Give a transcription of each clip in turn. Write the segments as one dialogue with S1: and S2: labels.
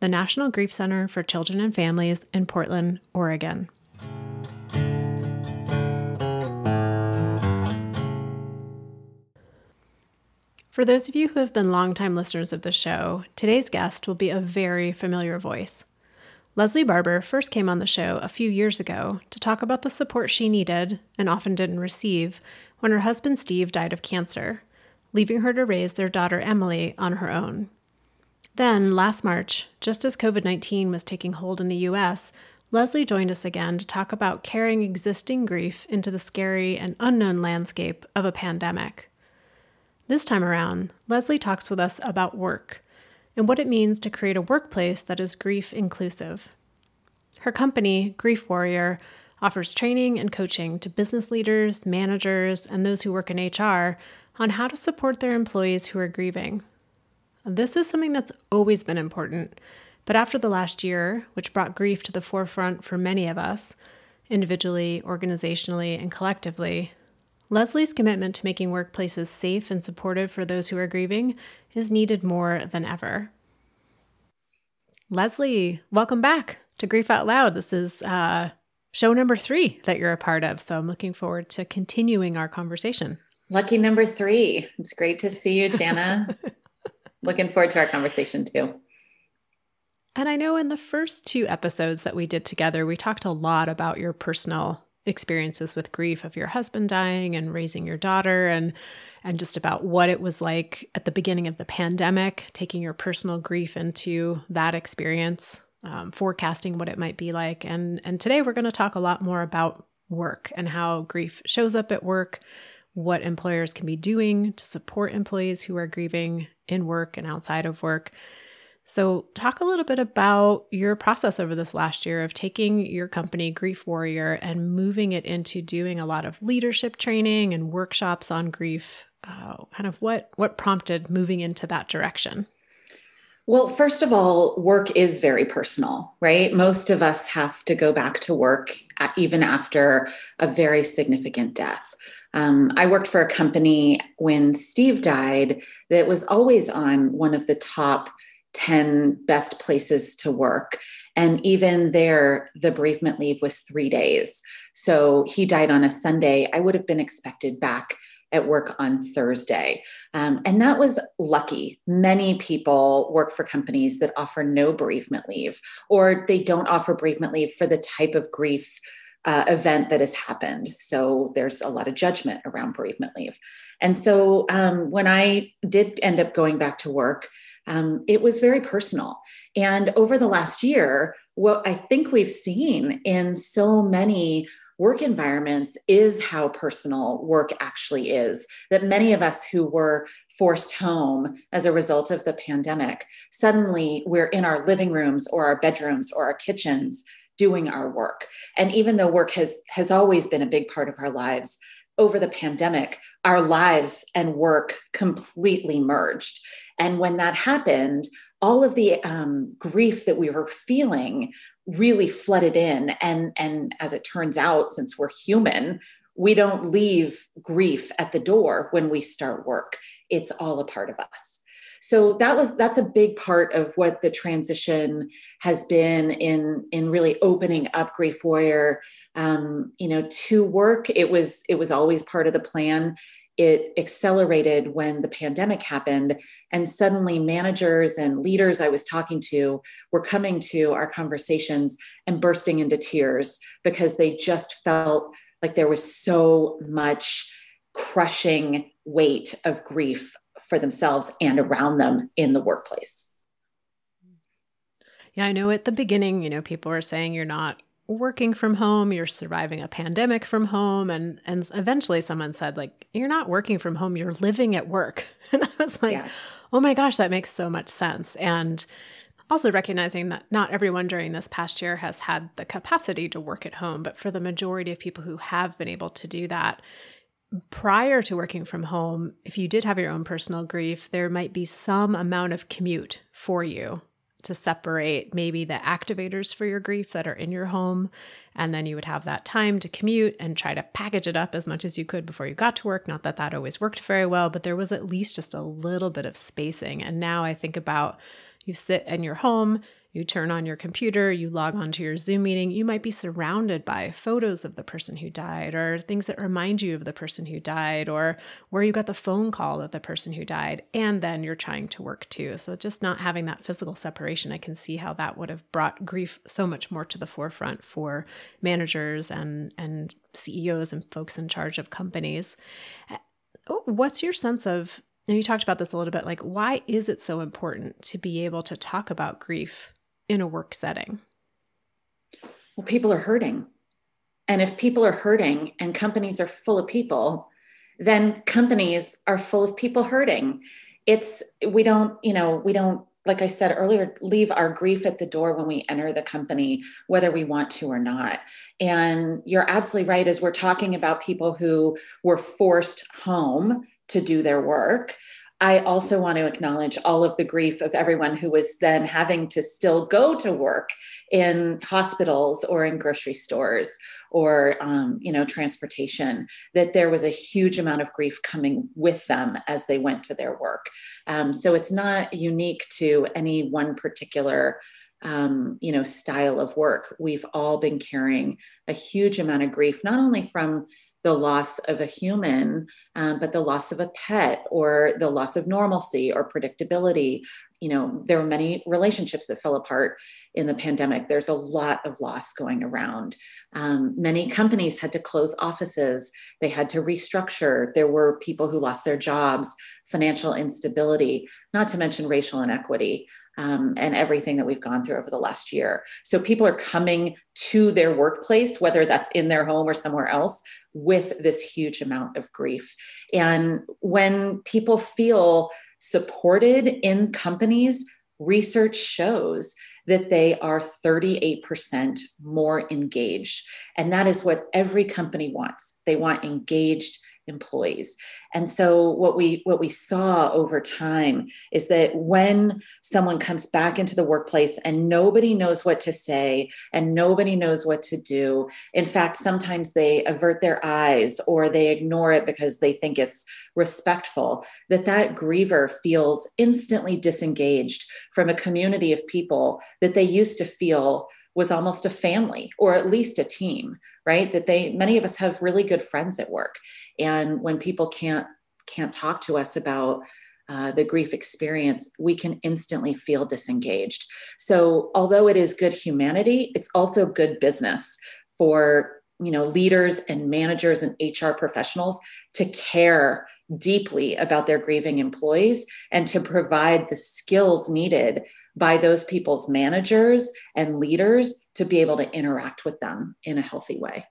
S1: the National Grief Center for Children and Families in Portland, Oregon. For those of you who have been longtime listeners of the show, today's guest will be a very familiar voice. Leslie Barber first came on the show a few years ago to talk about the support she needed and often didn't receive when her husband Steve died of cancer, leaving her to raise their daughter Emily on her own. Then, last March, just as COVID 19 was taking hold in the US, Leslie joined us again to talk about carrying existing grief into the scary and unknown landscape of a pandemic. This time around, Leslie talks with us about work and what it means to create a workplace that is grief inclusive. Her company, Grief Warrior, offers training and coaching to business leaders, managers, and those who work in HR on how to support their employees who are grieving this is something that's always been important, but after the last year, which brought grief to the forefront for many of us, individually, organizationally, and collectively, Leslie's commitment to making workplaces safe and supportive for those who are grieving is needed more than ever. Leslie, welcome back to Grief Out Loud. This is uh, show number three that you're a part of. So I'm looking forward to continuing our conversation.
S2: Lucky number three. It's great to see you, Jana. looking forward to our conversation too.
S1: And I know in the first two episodes that we did together, we talked a lot about your personal experiences with grief of your husband dying and raising your daughter and and just about what it was like at the beginning of the pandemic taking your personal grief into that experience um, forecasting what it might be like and and today we're going to talk a lot more about work and how grief shows up at work what employers can be doing to support employees who are grieving in work and outside of work. So, talk a little bit about your process over this last year of taking your company, Grief Warrior, and moving it into doing a lot of leadership training and workshops on grief. Uh, kind of what what prompted moving into that direction?
S2: Well, first of all, work is very personal, right? Most of us have to go back to work even after a very significant death. Um, I worked for a company when Steve died that was always on one of the top 10 best places to work. And even there, the bereavement leave was three days. So he died on a Sunday. I would have been expected back at work on Thursday. Um, and that was lucky. Many people work for companies that offer no bereavement leave, or they don't offer bereavement leave for the type of grief uh, event that has happened. So there's a lot of judgment around bereavement leave. And so um, when I did end up going back to work, um, it was very personal. And over the last year, what I think we've seen in so many work environments is how personal work actually is. That many of us who were forced home as a result of the pandemic, suddenly we're in our living rooms or our bedrooms or our kitchens doing our work. And even though work has has always been a big part of our lives, over the pandemic, our lives and work completely merged. And when that happened, all of the um, grief that we were feeling really flooded in. And, and as it turns out, since we're human, we don't leave grief at the door when we start work. It's all a part of us so that was that's a big part of what the transition has been in in really opening up grief warrior um, you know to work it was it was always part of the plan. It accelerated when the pandemic happened and suddenly managers and leaders i was talking to were coming to our conversations and bursting into tears because they just felt like there was so much crushing weight of grief for themselves and around them in the workplace.
S1: Yeah, I know at the beginning, you know, people were saying you're not working from home, you're surviving a pandemic from home and and eventually someone said like you're not working from home, you're living at work. And I was like, yes. "Oh my gosh, that makes so much sense." And Also, recognizing that not everyone during this past year has had the capacity to work at home, but for the majority of people who have been able to do that, prior to working from home, if you did have your own personal grief, there might be some amount of commute for you to separate maybe the activators for your grief that are in your home. And then you would have that time to commute and try to package it up as much as you could before you got to work. Not that that always worked very well, but there was at least just a little bit of spacing. And now I think about you sit in your home, you turn on your computer, you log on to your Zoom meeting, you might be surrounded by photos of the person who died or things that remind you of the person who died or where you got the phone call of the person who died. And then you're trying to work too. So just not having that physical separation, I can see how that would have brought grief so much more to the forefront for managers and, and CEOs and folks in charge of companies. Oh, what's your sense of and you talked about this a little bit like why is it so important to be able to talk about grief in a work setting?
S2: Well, people are hurting. And if people are hurting and companies are full of people, then companies are full of people hurting. It's, we don't, you know, we don't, like I said earlier, leave our grief at the door when we enter the company, whether we want to or not. And you're absolutely right, as we're talking about people who were forced home to do their work. I also want to acknowledge all of the grief of everyone who was then having to still go to work in hospitals or in grocery stores or um, you know transportation. That there was a huge amount of grief coming with them as they went to their work. Um, so it's not unique to any one particular um, you know style of work we've all been carrying a huge amount of grief not only from the loss of a human, um, but the loss of a pet or the loss of normalcy or predictability. You know, there were many relationships that fell apart in the pandemic. There's a lot of loss going around. Um, many companies had to close offices, they had to restructure. There were people who lost their jobs, financial instability, not to mention racial inequity um, and everything that we've gone through over the last year. So people are coming to their workplace, whether that's in their home or somewhere else, with this huge amount of grief. And when people feel supported in companies, research shows that they are 38% more engaged. And that is what every company wants. They want engaged employees. And so what we what we saw over time is that when someone comes back into the workplace and nobody knows what to say and nobody knows what to do in fact sometimes they avert their eyes or they ignore it because they think it's respectful that that griever feels instantly disengaged from a community of people that they used to feel was almost a family or at least a team right that they many of us have really good friends at work and when people can't can't talk to us about uh, the grief experience, we can instantly feel disengaged. So, although it is good humanity, it's also good business for you know leaders and managers and HR professionals to care deeply about their grieving employees and to provide the skills needed by those people's managers and leaders to be able to interact with them in a healthy way.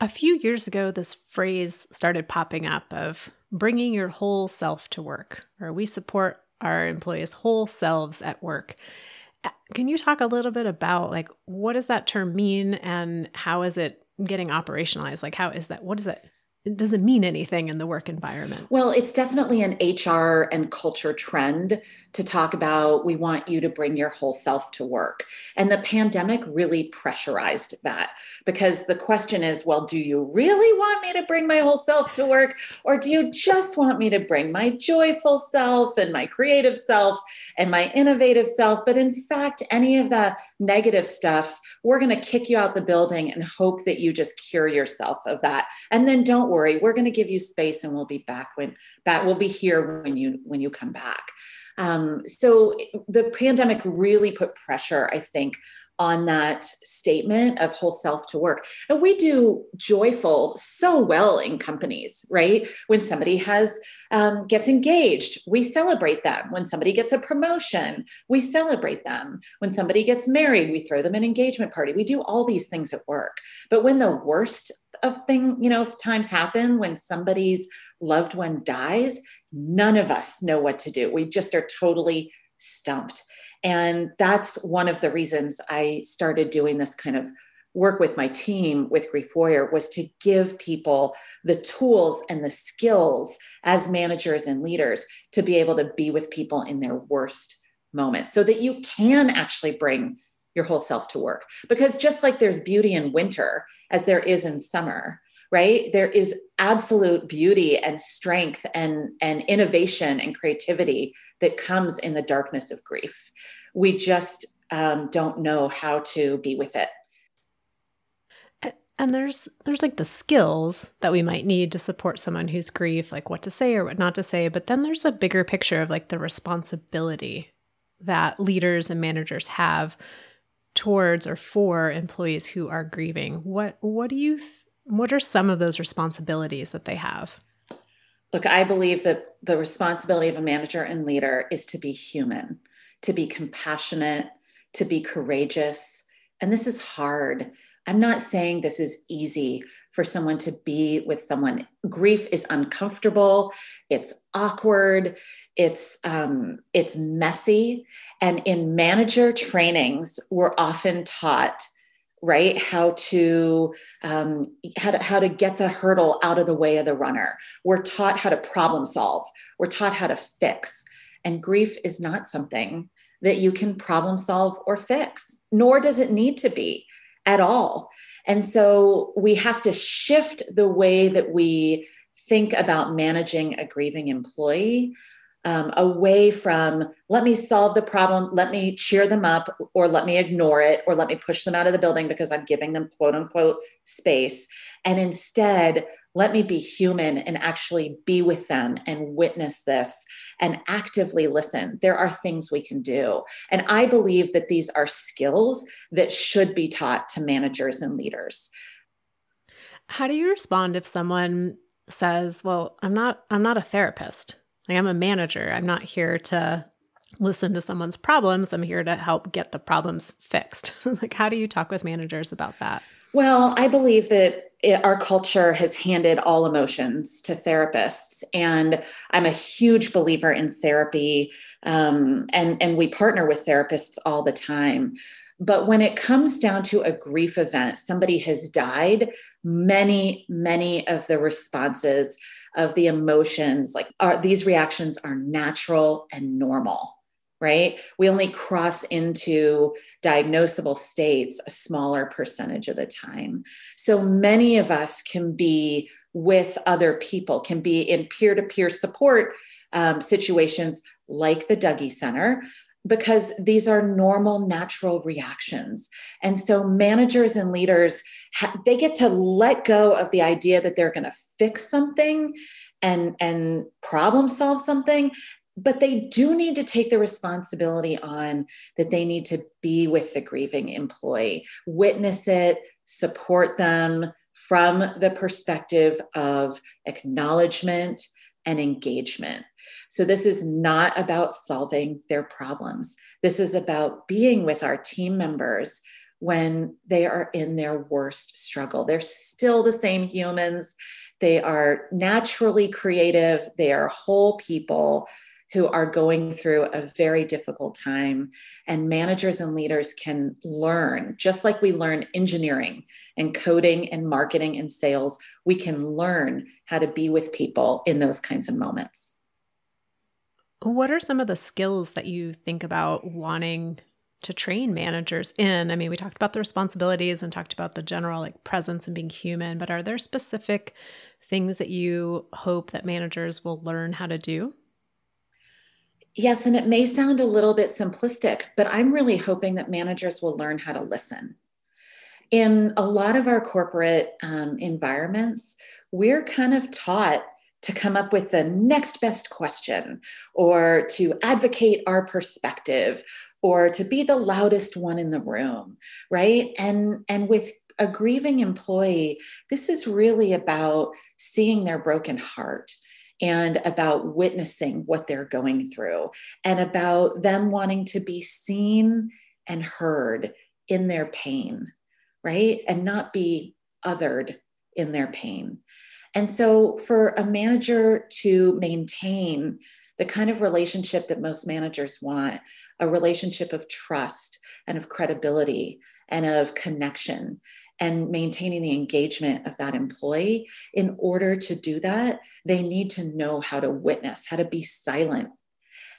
S1: A few years ago, this phrase started popping up of bringing your whole self to work, or we support our employees' whole selves at work. Uh, can you talk a little bit about like what does that term mean and how is it getting operationalized? Like how is that what is it it doesn't mean anything in the work environment.
S2: Well, it's definitely an HR and culture trend to talk about we want you to bring your whole self to work. And the pandemic really pressurized that because the question is well, do you really want me to bring my whole self to work? Or do you just want me to bring my joyful self and my creative self and my innovative self? But in fact, any of that negative stuff, we're going to kick you out the building and hope that you just cure yourself of that. And then don't worry, we're going to give you space and we'll be back when back we'll be here when you when you come back. Um, so the pandemic really put pressure, I think, on that statement of whole self to work. And we do joyful so well in companies, right? When somebody has um, gets engaged, we celebrate them. When somebody gets a promotion, we celebrate them. When somebody gets married, we throw them an engagement party. We do all these things at work. But when the worst of thing, you know, times happen, when somebody's loved one dies, none of us know what to do. We just are totally stumped. And that's one of the reasons I started doing this kind of work with my team with Grief Warrior was to give people the tools and the skills as managers and leaders to be able to be with people in their worst moments so that you can actually bring your whole self to work. Because just like there's beauty in winter as there is in summer, right? There is absolute beauty and strength and, and innovation and creativity that comes in the darkness of grief. We just um, don't know how to be with it
S1: and there's there's like the skills that we might need to support someone who's grief like what to say or what not to say but then there's a bigger picture of like the responsibility that leaders and managers have towards or for employees who are grieving what what do you th- what are some of those responsibilities that they have?
S2: Look i believe that the responsibility of a manager and leader is to be human to be compassionate to be courageous. And this is hard. I'm not saying this is easy for someone to be with someone. Grief is uncomfortable, it's awkward, it's um, it's messy, and in manager trainings, we're often taught right how to um, how to how to get the hurdle out of the way of the runner. We're taught how to problem solve. We're taught how to fix, and grief is not something that you can problem solve or fix, nor does it need to be at all. And so we have to shift the way that we think about managing a grieving employee um, away from let me solve the problem, let me cheer them up, or let me ignore it, or let me push them out of the building because I'm giving them quote unquote space. And instead, let me be human and actually be with them and witness this and actively listen. There are things we can do. And I believe that these are skills that should be taught to managers and leaders.
S1: How do you respond if someone says, "Well, I'm not I'm not a therapist. Like I'm a manager. I'm not here to listen to someone's problems. I'm here to help get the problems fixed." like how do you talk with managers about that?
S2: Well, I believe that it, our culture has handed all emotions to therapists, and I'm a huge believer in therapy, um, and and we partner with therapists all the time. But when it comes down to a grief event, somebody has died, many, many of the responses of the emotions, like are, these reactions are natural and normal right? We only cross into diagnosable states a smaller percentage of the time. So many of us can be with other people, can be in peer to peer support um, situations like the Dougy Center. Because these are normal, natural reactions. And so managers and leaders, they get to let go of the idea that they're going to fix something and, and problem solve something but they do need to take the responsibility on that they need to be with the grieving employee, witness it, support them from the perspective of acknowledgement and engagement. So, this is not about solving their problems. This is about being with our team members when they are in their worst struggle. They're still the same humans. They are naturally creative. They are whole people who are going through a very difficult time. And managers and leaders can learn, just like we learn engineering and coding and marketing and sales, we can learn how to be with people in those kinds of moments.
S1: What are some of the skills that you think about wanting to train managers in? I mean, we talked about the responsibilities and talked about the general like presence and being human, but are there specific things that you hope that managers will learn how to do?
S2: Yes, and it may sound a little bit simplistic, but I'm really hoping that managers will learn how to listen. In a lot of our corporate um, environments, we're kind of taught to come up with the next best question or to advocate our perspective or to be the loudest one in the room right and and with a grieving employee this is really about seeing their broken heart and about witnessing what they're going through and about them wanting to be seen and heard in their pain, right? And not be othered in their pain. And so, for a manager to maintain the kind of relationship that most managers want a relationship of trust and of credibility and of connection and maintaining the engagement of that employee. In order to do that, they need to know how to witness, how to be silent,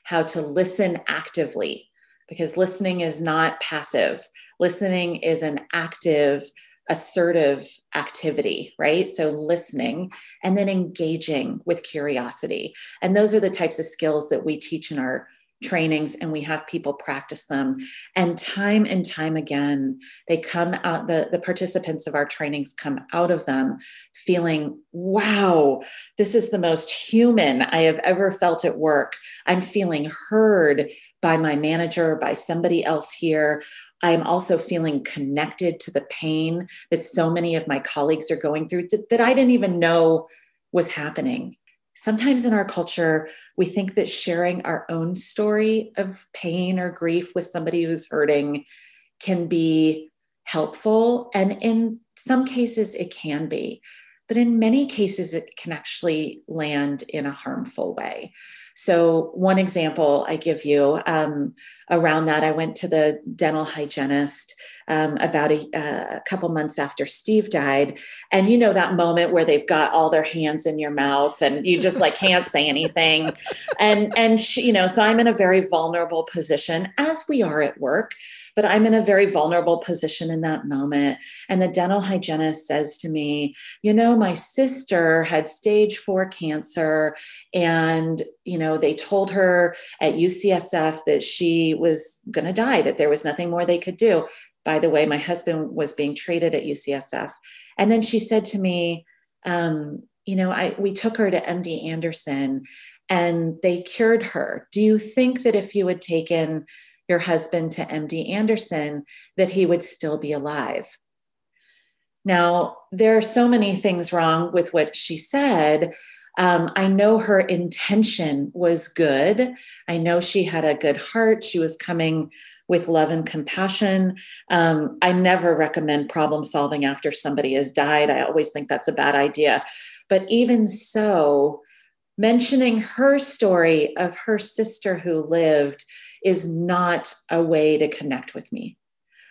S2: how to listen actively, because listening is not passive. Listening is an active, assertive activity, right? So listening and then engaging with curiosity. And those are the types of skills that we teach in our trainings and we have people practice them and time and time again they come out the, the participants of our trainings come out of them feeling wow this is the most human i have ever felt at work i'm feeling heard by my manager by somebody else here i'm also feeling connected to the pain that so many of my colleagues are going through that i didn't even know was happening sometimes in our culture, we think that sharing our own story of pain or grief with somebody who's hurting can be helpful. And in some cases, it can be. But in many cases, it can actually land in a harmful way. So, one example I give you um, around that, I went to the dental hygienist um, about a, a, couple months after Steve died. And you know, that moment where they've got all their hands in your mouth and you just like can't say anything. And, and she, you know, so I'm in a very vulnerable position as we are at work, but I'm in a very vulnerable position in that moment. And the dental hygienist says to me, you know, my sister had stage four cancer and, you know, they told her at UCSF that she was going to die, that there was nothing more they could do by the way, my husband was being treated at UCSF. And then she said to me, um, you know, I we took her to MD Anderson and they cured her. Do you think that if you had taken your husband to MD Anderson, that he would still be alive? Now, there are so many things wrong with what she said. Um, I know her intention was good. I know she had a good heart. She was coming with love and compassion. Um, I never recommend problem solving after somebody has died. I always think that's a bad idea. But even so, mentioning her story of her sister who lived is not a way to connect with me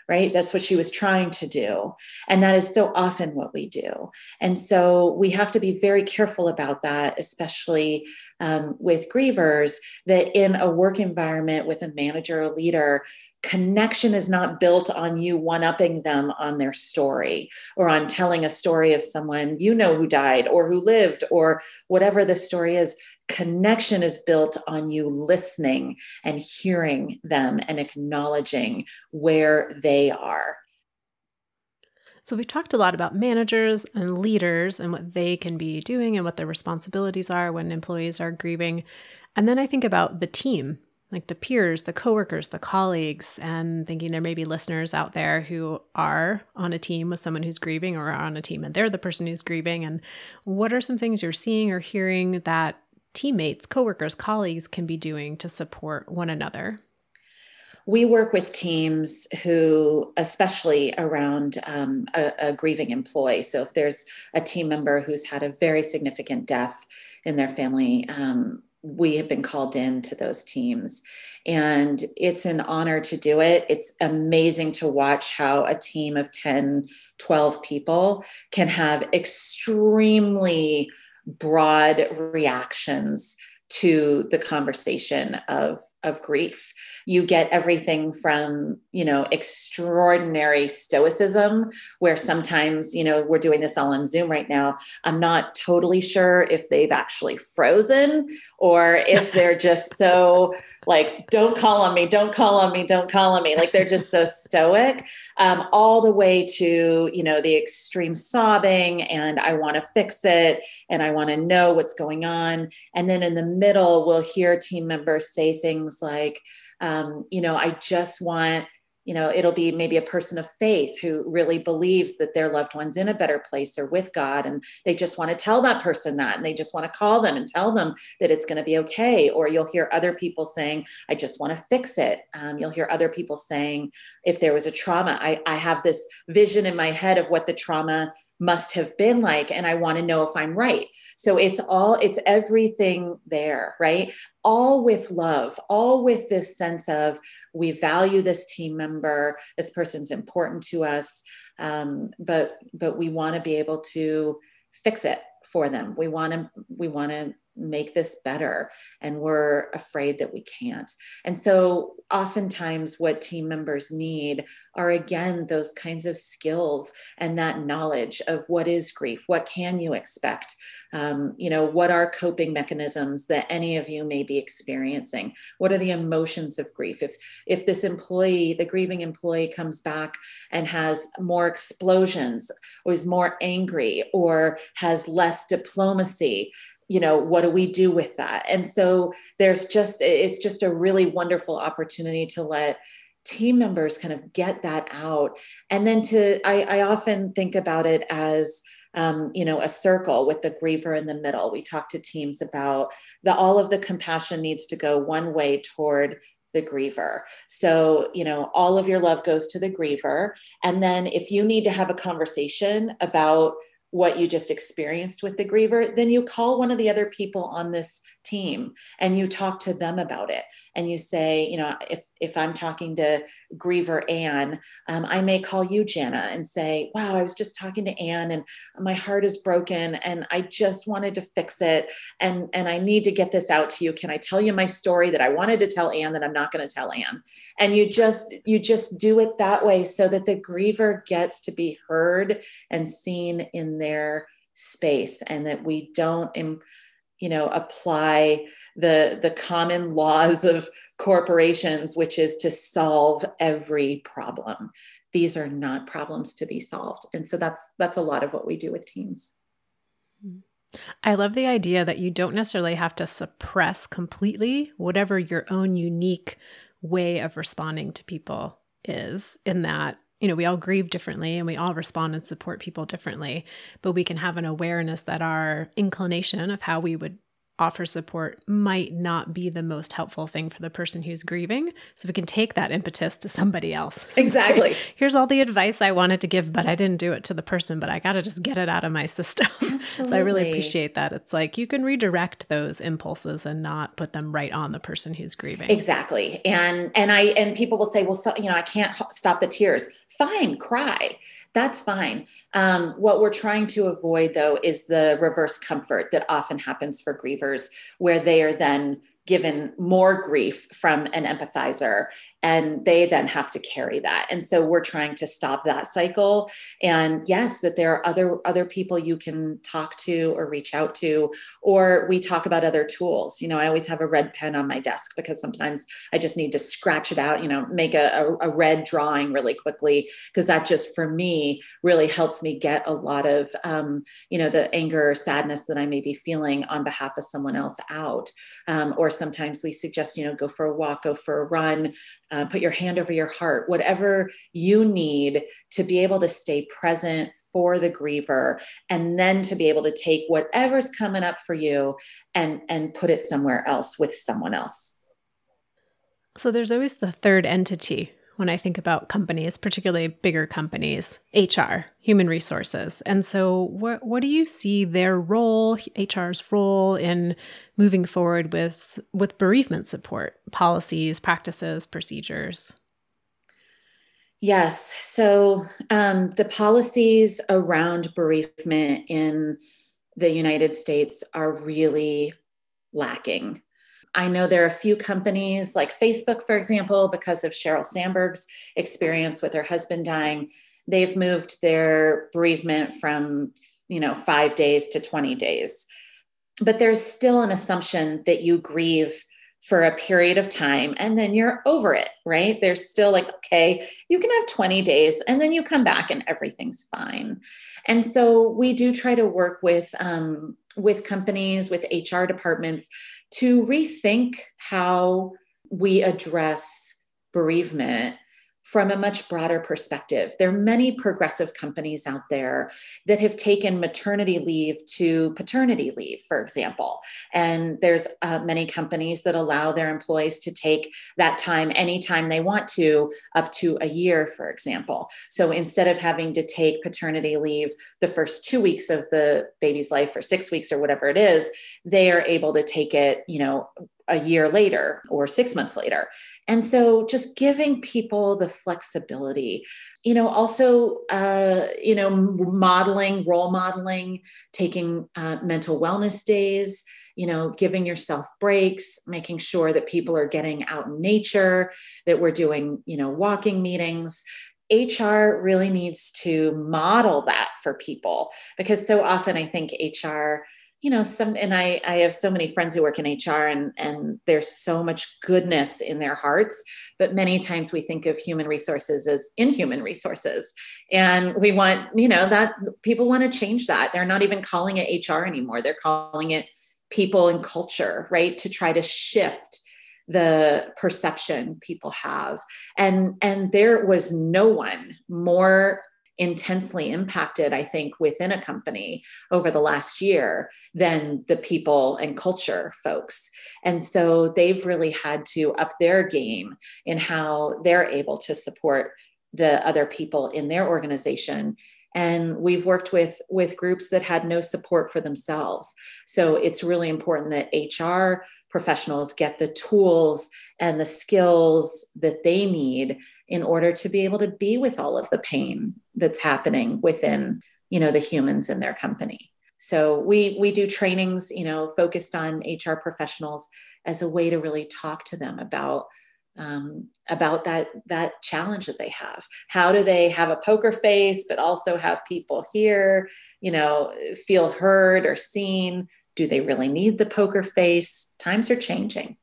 S2: right? That's what she was trying to do. And that is so often what we do. And so we have to be very careful about that, especially um, with grievers, that in a work environment with a manager or leader, connection is not built on you one upping them on their story or on telling a story of someone you know who died or who lived or whatever the story is connection is built on you listening and hearing them and acknowledging where they are.
S1: So, we've talked a lot about managers and leaders and what they can be doing and what their responsibilities are when employees are grieving. And then I think about the team, like the peers, the coworkers, the colleagues, and thinking there may be listeners out there who are on a team with someone who's grieving or are on a team and they're the person who's grieving. And what are some things you're seeing or hearing that teammates, coworkers, colleagues can be doing to support one another?
S2: We work with teams who, especially around um, a, a grieving employee. So, if there's a team member who's had a very significant death in their family, um, we have been called in to those teams and it's an honor to do it it's amazing to watch how a team of 10 12 people can have extremely broad reactions to the conversation of of grief. You get everything from you know extraordinary stoicism where sometimes you know we're doing this all on zoom right now. I'm not totally sure if they've actually frozen or if they're just so like don't call on me don't call on me don't call on me. Like they're just so stoic um, all the way to you know the extreme sobbing and i want to fix it and i want to know what's going on. And then in the middle we'll hear team members say things like um, you know i just want you know it'll be maybe a person of faith who really believes that their loved one's in a better place or with god and they just want to tell that person that and they just want to call them and tell them that it's going to be okay. Or you'll hear other people saying i just want to fix it. Um, you'll hear other people saying if there was a trauma I, I have this vision in my head of what the trauma must have been like and i want to know if i'm right. So it's all it's everything there right? All with love all with this sense of we value this team member this person's important to us um, but but we want to be able to fix it for them. We want to we want to make this better and we're afraid that we can't. And so oftentimes what team members need are again those kinds of skills and that knowledge of what is grief what can you expect? Um, you know what are coping mechanisms that any of you may be experiencing? What are the emotions of grief? If if this employee the grieving employee comes back and has more explosions or is more angry or has less diplomacy you know what do we do with that and so there's just it's just a really wonderful opportunity to let team members kind of get that out and then to i, I often think about it as um, you know a circle with the griever in the middle we talk to teams about that all of the compassion needs to go one way toward the griever. So, you know, all of your love goes to the griever. And then if you need to have a conversation about what you just experienced with the griever, then you call one of the other people on this team and you talk to them about it. And you say, you know, if if I'm talking to griever Anne, um, I may call you Jana and say, wow, I was just talking to Anne and my heart is broken and I just wanted to fix it and and I need to get this out to you. Can I tell you my story that I wanted to tell Anne that I'm not going to tell Anne? And you just you just do it that way so that the griever gets to be heard and seen in their space and that we don't you know apply the the common laws of corporations which is to solve every problem. These are not problems to be solved. And so that's that's a lot of what we do with teams.
S1: I love the idea that you don't necessarily have to suppress completely whatever your own unique way of responding to people is in that you know, we all grieve differently and we all respond and support people differently, but we can have an awareness that our inclination of how we would offer support might not be the most helpful thing for the person who's grieving. So we can take that impetus to somebody else.
S2: Exactly.
S1: Here's all the advice I wanted to give, but I didn't do it to the person, but I got to just get it out of my system. Absolutely. so I really appreciate that. It's like you can redirect those impulses and not put them right on the person who's grieving.
S2: Exactly. And and I and people will say, well, so, you know, I can't stop the tears. Fine, cry that's fine. Um, what we're trying to avoid, though, is the reverse comfort that often happens for grievers, where they are then given more grief from an empathizer and they then have to carry that. And so we're trying to stop that cycle. And yes that there are other other people you can talk to or reach out to or we talk about other tools. You know i always have a red pen on my desk because sometimes i just need to scratch it out you know make a, a, a red drawing really quickly because that just for me really helps me get a lot of um, you know the anger or sadness that i may be feeling on behalf of someone else out. Um, or sometimes we suggest you know go for a walk go for a run uh, put your hand over your heart, whatever you need to be able to stay present for the griever, and then to be able to take whatever's coming up for you and and put it somewhere else with someone else.
S1: So there's always the third entity when I think about companies, particularly bigger companies, HR, human resources. And so, what, what do you see their role, HR's role in moving forward with, with bereavement support, policies, practices, procedures?
S2: Yes. So, um, the policies around bereavement in the United States are really lacking. I know there are a few companies like Facebook, for example, because of Sheryl Sandberg's experience with her husband dying, they've moved their bereavement from, you know, five days to 20 days. But there's still an assumption that you grieve for a period of time and then you're over it, right? There's still like, okay, you can have 20 days and then you come back and everything's fine. And so we do try to work with um, with companies, with HR departments to rethink how we address bereavement from a much broader perspective. There are many progressive companies out there that have taken maternity leave to paternity leave, for example. And there's uh, many companies that allow their employees to take that time anytime they want to, up to a year, for example. So instead of having to take paternity leave the first two weeks of the baby's life or six weeks or whatever it is, they are able to take it, you know, a year later or six months later. And so just giving people the flexibility, you know, also, uh, you know, modeling, role modeling, taking uh, mental wellness days, you know, giving yourself breaks, making sure that people are getting out in nature, that we're doing, you know, walking meetings. HR really needs to model that for people because so often I think HR you know some and i i have so many friends who work in hr and and there's so much goodness in their hearts but many times we think of human resources as inhuman resources. And we want you know that people want to change that. They're not even calling it hr anymore. They're calling it people and culture right? To try to shift the perception people have. And and there was no one more intensely impacted, I think, within a company over the last year than the people and culture folks. And so they've really had to up their game in how they're able to support the other people in their organization and we've worked with with groups that had no support for themselves so it's really important that hr professionals get the tools and the skills that they need in order to be able to be with all of the pain that's happening within you know the humans in their company. So we we do trainings you know focused on hr professionals as a way to really talk to them about um, about that that challenge that they have. How do they have a poker face but also have people here you know feel heard or seen? Do they really need the poker face? Times are changing.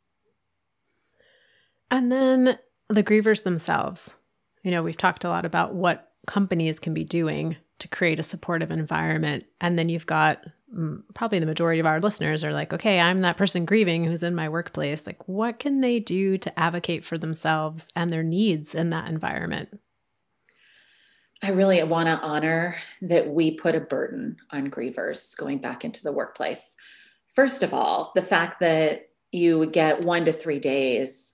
S1: And then the grievers themselves. You know, we've talked a lot about what companies can be doing to create a supportive environment. And then you've got mm, probably the majority of our listeners are like, okay, I'm that person grieving who's in my workplace. Like, what can they do to advocate for themselves and their needs in that environment?
S2: I really want to honor that we put a burden on grievers going back into the workplace. First of all, the fact that you get one to three days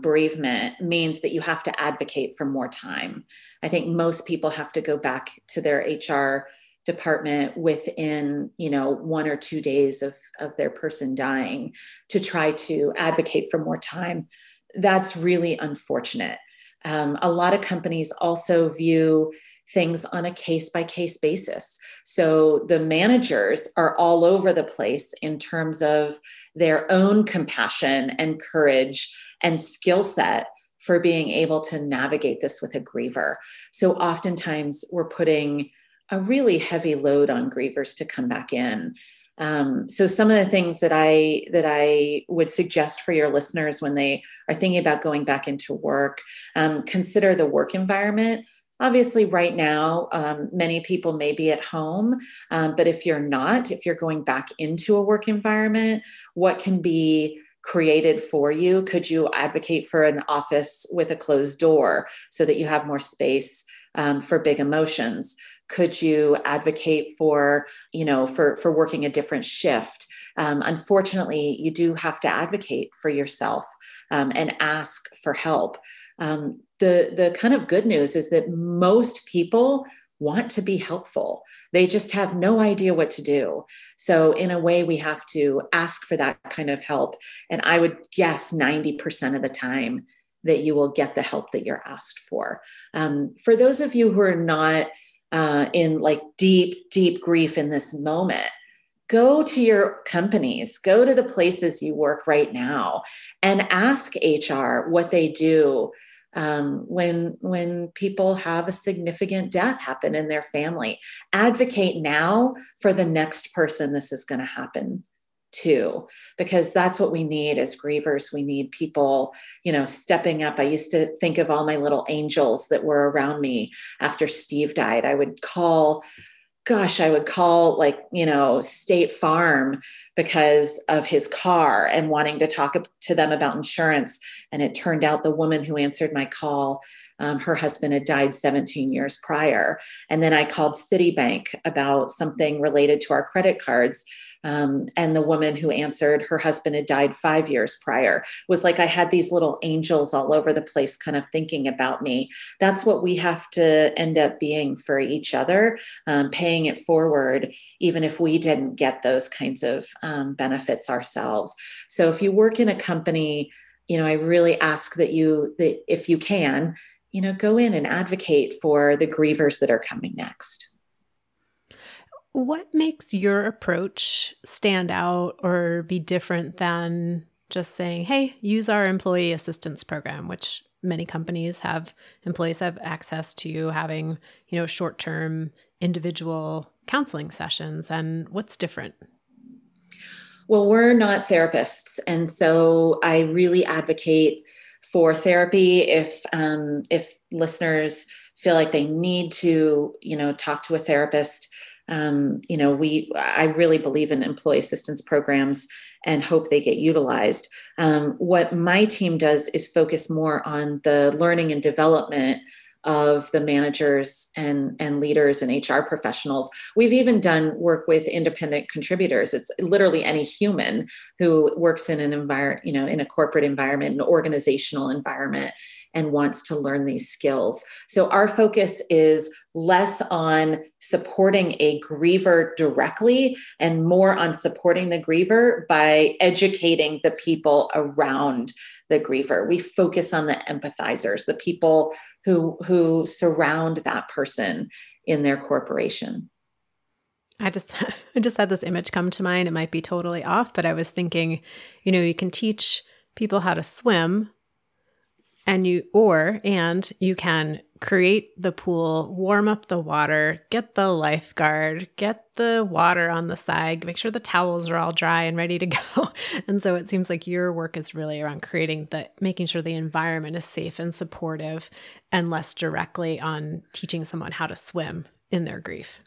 S2: bereavement means that you have to advocate for more time. I think most people have to go back to their HR department within you know one or two days of of their person dying to try to advocate for more time that's really unfortunate um, a lot of companies also view things on a case by case basis. So the managers are all over the place in terms of their own compassion and courage and skill set for being able to navigate this with a griever. So oftentimes we're putting a really heavy load on grievers to come back in. Um, so some of the things that I that I would suggest for your listeners when they are thinking about going back into work, um, consider the work environment obviously right now um, many people may be at home um, but if you're not if you're going back into a work environment what can be created for you? Could you advocate for an office with a closed door so that you have more space um, for big emotions? Could you advocate for you know for for working a different shift? Um, unfortunately you do have to advocate for yourself um, and ask for help um, the the kind of good news is that most people want to be helpful. They just have no idea what to do. So in a way we have to ask for that kind of help. And i would guess 90% of the time that you will get the help that you're asked for. Um, for those of you who are not uh, in like deep deep grief in this moment go to your companies, go to the places you work right now and ask HR what they do um, when when people have a significant death happen in their family. Advocate now for the next person this is going to happen to because that's what we need as grievers. We need people you know stepping up. I used to think of all my little angels that were around me after steve died. I would call gosh, I would call like, you know, State Farm because of his car and wanting to talk to them about insurance. And it turned out the woman who answered my call um, her husband had died 17 years prior. And then I called Citibank about something related to our credit cards. Um, and the woman who answered, her husband had died five years prior. Was like I had these little angels all over the place, kind of thinking about me. That's what we have to end up being for each other, um, paying it forward, even if we didn't get those kinds of um, benefits ourselves. So if you work in a company, you know, I really ask that you, that if you can, you know, go in and advocate for the grievers that are coming next.
S1: What makes your approach stand out or be different than just saying, hey, use our employee assistance program, which many companies have employees have access to having, you know, short-term individual counseling sessions and what's different?
S2: Well, we're not therapists. And so I really advocate for therapy if um, if listeners feel like they need to you know talk to a therapist um, you know we i really believe in employee assistance programs and hope they get utilized um, what my team does is focus more on the learning and development of the managers and, and leaders and HR professionals. We've even done work with independent contributors. It's literally any human who works in an environment, you know, in a corporate environment, an organizational environment, and wants to learn these skills. So our focus is less on supporting a griever directly and more on supporting the griever by educating the people around the griever. We focus on the empathizers, the people who who surround that person in their corporation.
S1: I just I just had this image come to mind. It might be totally off, but I was thinking, you know, you can teach people how to swim and you or and you can create the pool, warm up the water, get the lifeguard, get the water on the side, make sure the towels are all dry and ready to go. and so it seems like your work is really around creating the making sure the environment is safe and supportive and less directly on teaching someone how to swim in their grief.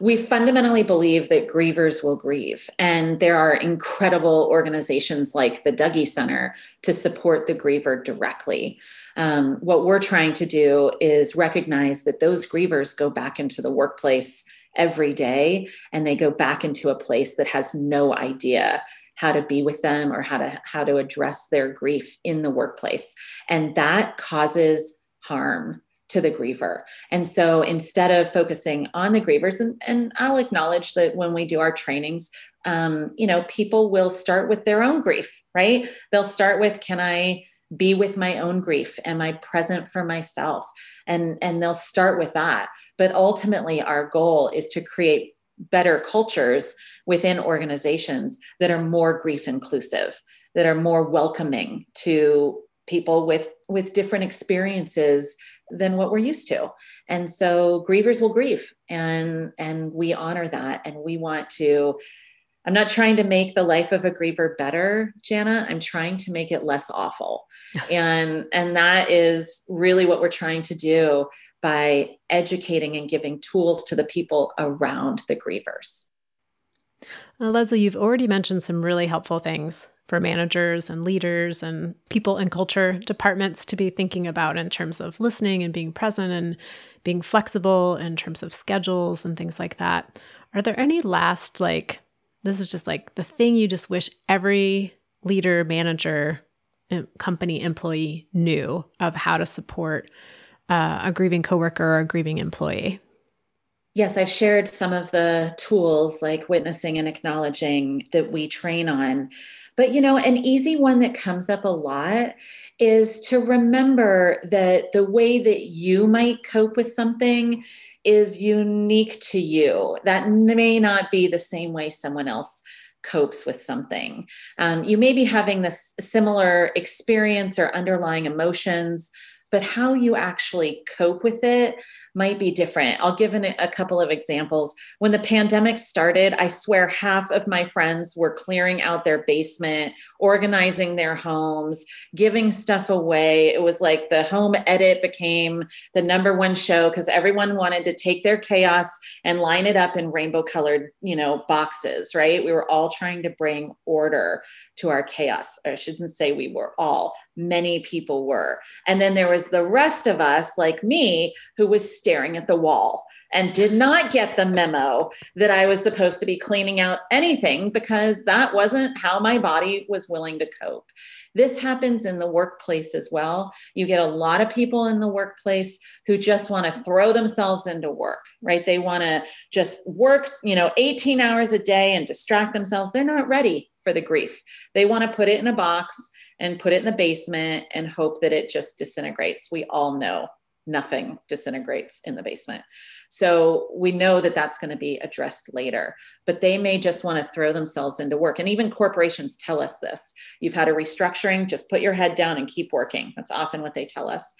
S2: We fundamentally believe that grievers will grieve. And there are incredible organizations like the Dougy Center to support the griever directly. Um, what we're trying to do is recognize that those grievers go back into the workplace every day and they go back into a place that has no idea how to be with them or how to how to address their grief in the workplace and that causes harm to the griever. And so instead of focusing on the grievers, and, and I'll acknowledge that when we do our trainings, um, you know, people will start with their own grief, right? They'll start with, can I be with my own grief? Am I present for myself? And, and they'll start with that. But ultimately, our goal is to create better cultures within organizations that are more grief inclusive, that are more welcoming to people with with different experiences than what we're used to. And so grievers will grieve and and we honor that. And we want to i'm not trying to make the life of a griever better jana. I'm trying to make it less awful. And and that is really what we're trying to do by educating and giving tools to the people around the grievers
S1: uh, leslie you've already mentioned some really helpful things for managers and leaders and people and culture departments to be thinking about in terms of listening and being present and being flexible in terms of schedules and things like that. Are there any last, like, this is just like the thing you just wish every leader, manager, company employee knew of how to support uh, a grieving coworker or a grieving employee?
S2: Yes, I've shared some of the tools like witnessing and acknowledging that we train on. But, you know, an easy one that comes up a lot is to remember that the way that you might cope with something is unique to you. That may not be the same way someone else copes with something. Um, you may be having this similar experience or underlying emotions, but how you actually cope with it might be different. I'll give an, a couple of examples. When the pandemic started, I swear half of my friends were clearing out their basement, organizing their homes, giving stuff away. It was like the home edit became the number one show because everyone wanted to take their chaos and line it up in rainbow colored, you know, boxes, right? We were all trying to bring order to our chaos. I shouldn't say we were all, many people were. And then there was the rest of us, like me, who was staring at the wall and did not get the memo that I was supposed to be cleaning out anything because that wasn't how my body was willing to cope. This happens in the workplace as well. You get a lot of people in the workplace who just want to throw themselves into work, right? They want to just work, you know, 18 hours a day and distract themselves. They're not ready for the grief. They want to put it in a box and put it in the basement and hope that it just disintegrates. We all know nothing disintegrates in the basement. So we know that that's going to be addressed later, but they may just want to throw themselves into work. And even corporations tell us this. You've had a restructuring, just put your head down and keep working. That's often what they tell us.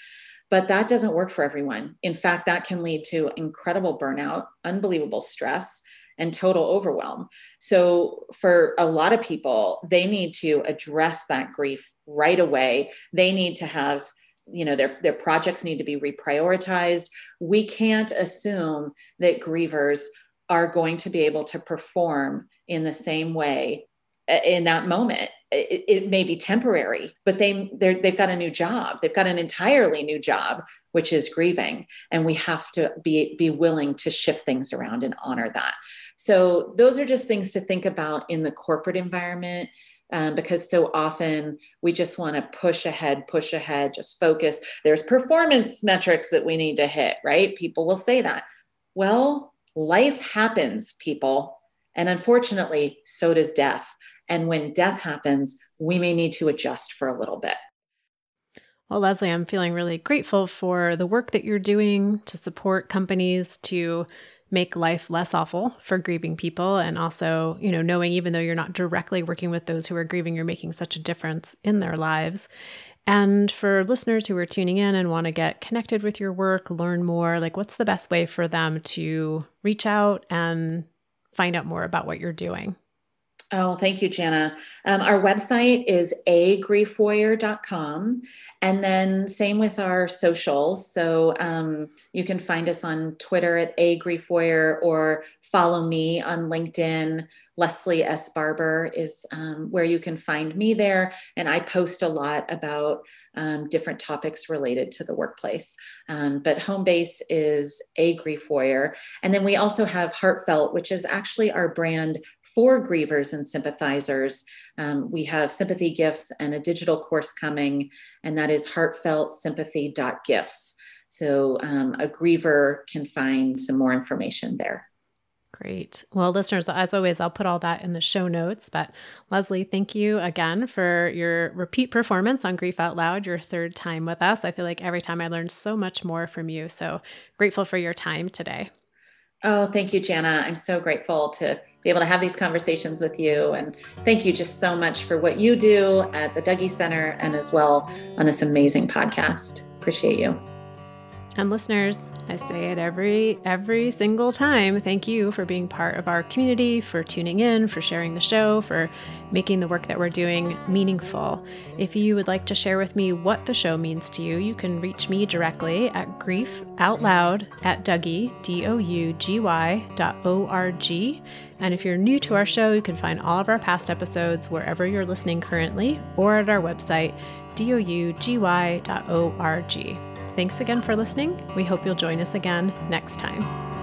S2: But that doesn't work for everyone. In fact, that can lead to incredible burnout, unbelievable stress, and total overwhelm. So, for a lot of people, they need to address that grief right away. They need to have you know their their projects need to be reprioritized. We can't assume that grievers are going to be able to perform in the same way uh, in that moment. It, it may be temporary but they they've got a new job. They've got an entirely new job which is grieving. And we have to be be willing to shift things around and honor that so those are just things to think about in the corporate environment um, because so often we just want to push ahead, push ahead, just focus. There's performance metrics that we need to hit, right? People will say that. Well, life happens, people. And unfortunately, so does death. And when death happens, we may need to adjust for a little bit.
S1: Well, Leslie, I'm feeling really grateful for the work that you're doing to support companies to make life less awful for grieving people and also you know knowing even though you're not directly working with those who are grieving you're making such a difference in their lives. And for listeners who are tuning in and want to get connected with your work learn more like what's the best way for them to reach out and find out more about what you're doing
S2: Oh, thank you, Jana. Um, our website is agriefwarrior.com. And then same with our socials. So um, you can find us on Twitter at agriefwarrior or follow me on LinkedIn. Leslie S. Barber is um, where you can find me there. And I post a lot about um, different topics related to the workplace. Um, but home base is a grief warrior. And then we also have Heartfelt, which is actually our brand for grievers and sympathizers. Um, we have sympathy gifts and a digital course coming, and that is heartfeltsympathy.gifts. So um, a griever can find some more information there.
S1: Great. Well, listeners, as always, I'll put all that in the show notes. But Leslie, thank you again for your repeat performance on Grief Out Loud, your third time with us. I feel like every time I learn so much more from you. So grateful for your time today.
S2: Oh, thank you, Jana. I'm so grateful to be able to have these conversations with you. And thank you just so much for what you do at the Dougy Center and as well on this amazing podcast. Appreciate you.
S1: And listeners, I say it every every single time. Thank you for being part of our community, for tuning in, for sharing the show, for making the work that we're doing meaningful. If you would like to share with me what the show means to you, you can reach me directly at griefOutloud at Dougy, D-O-U-G-Y dot O-R-G. And if you're new to our show, you can find all of our past episodes wherever you're listening currently or at our website, D-O-U-G-Y dot O-R-G. Thanks again for listening. We hope you'll join us again next time.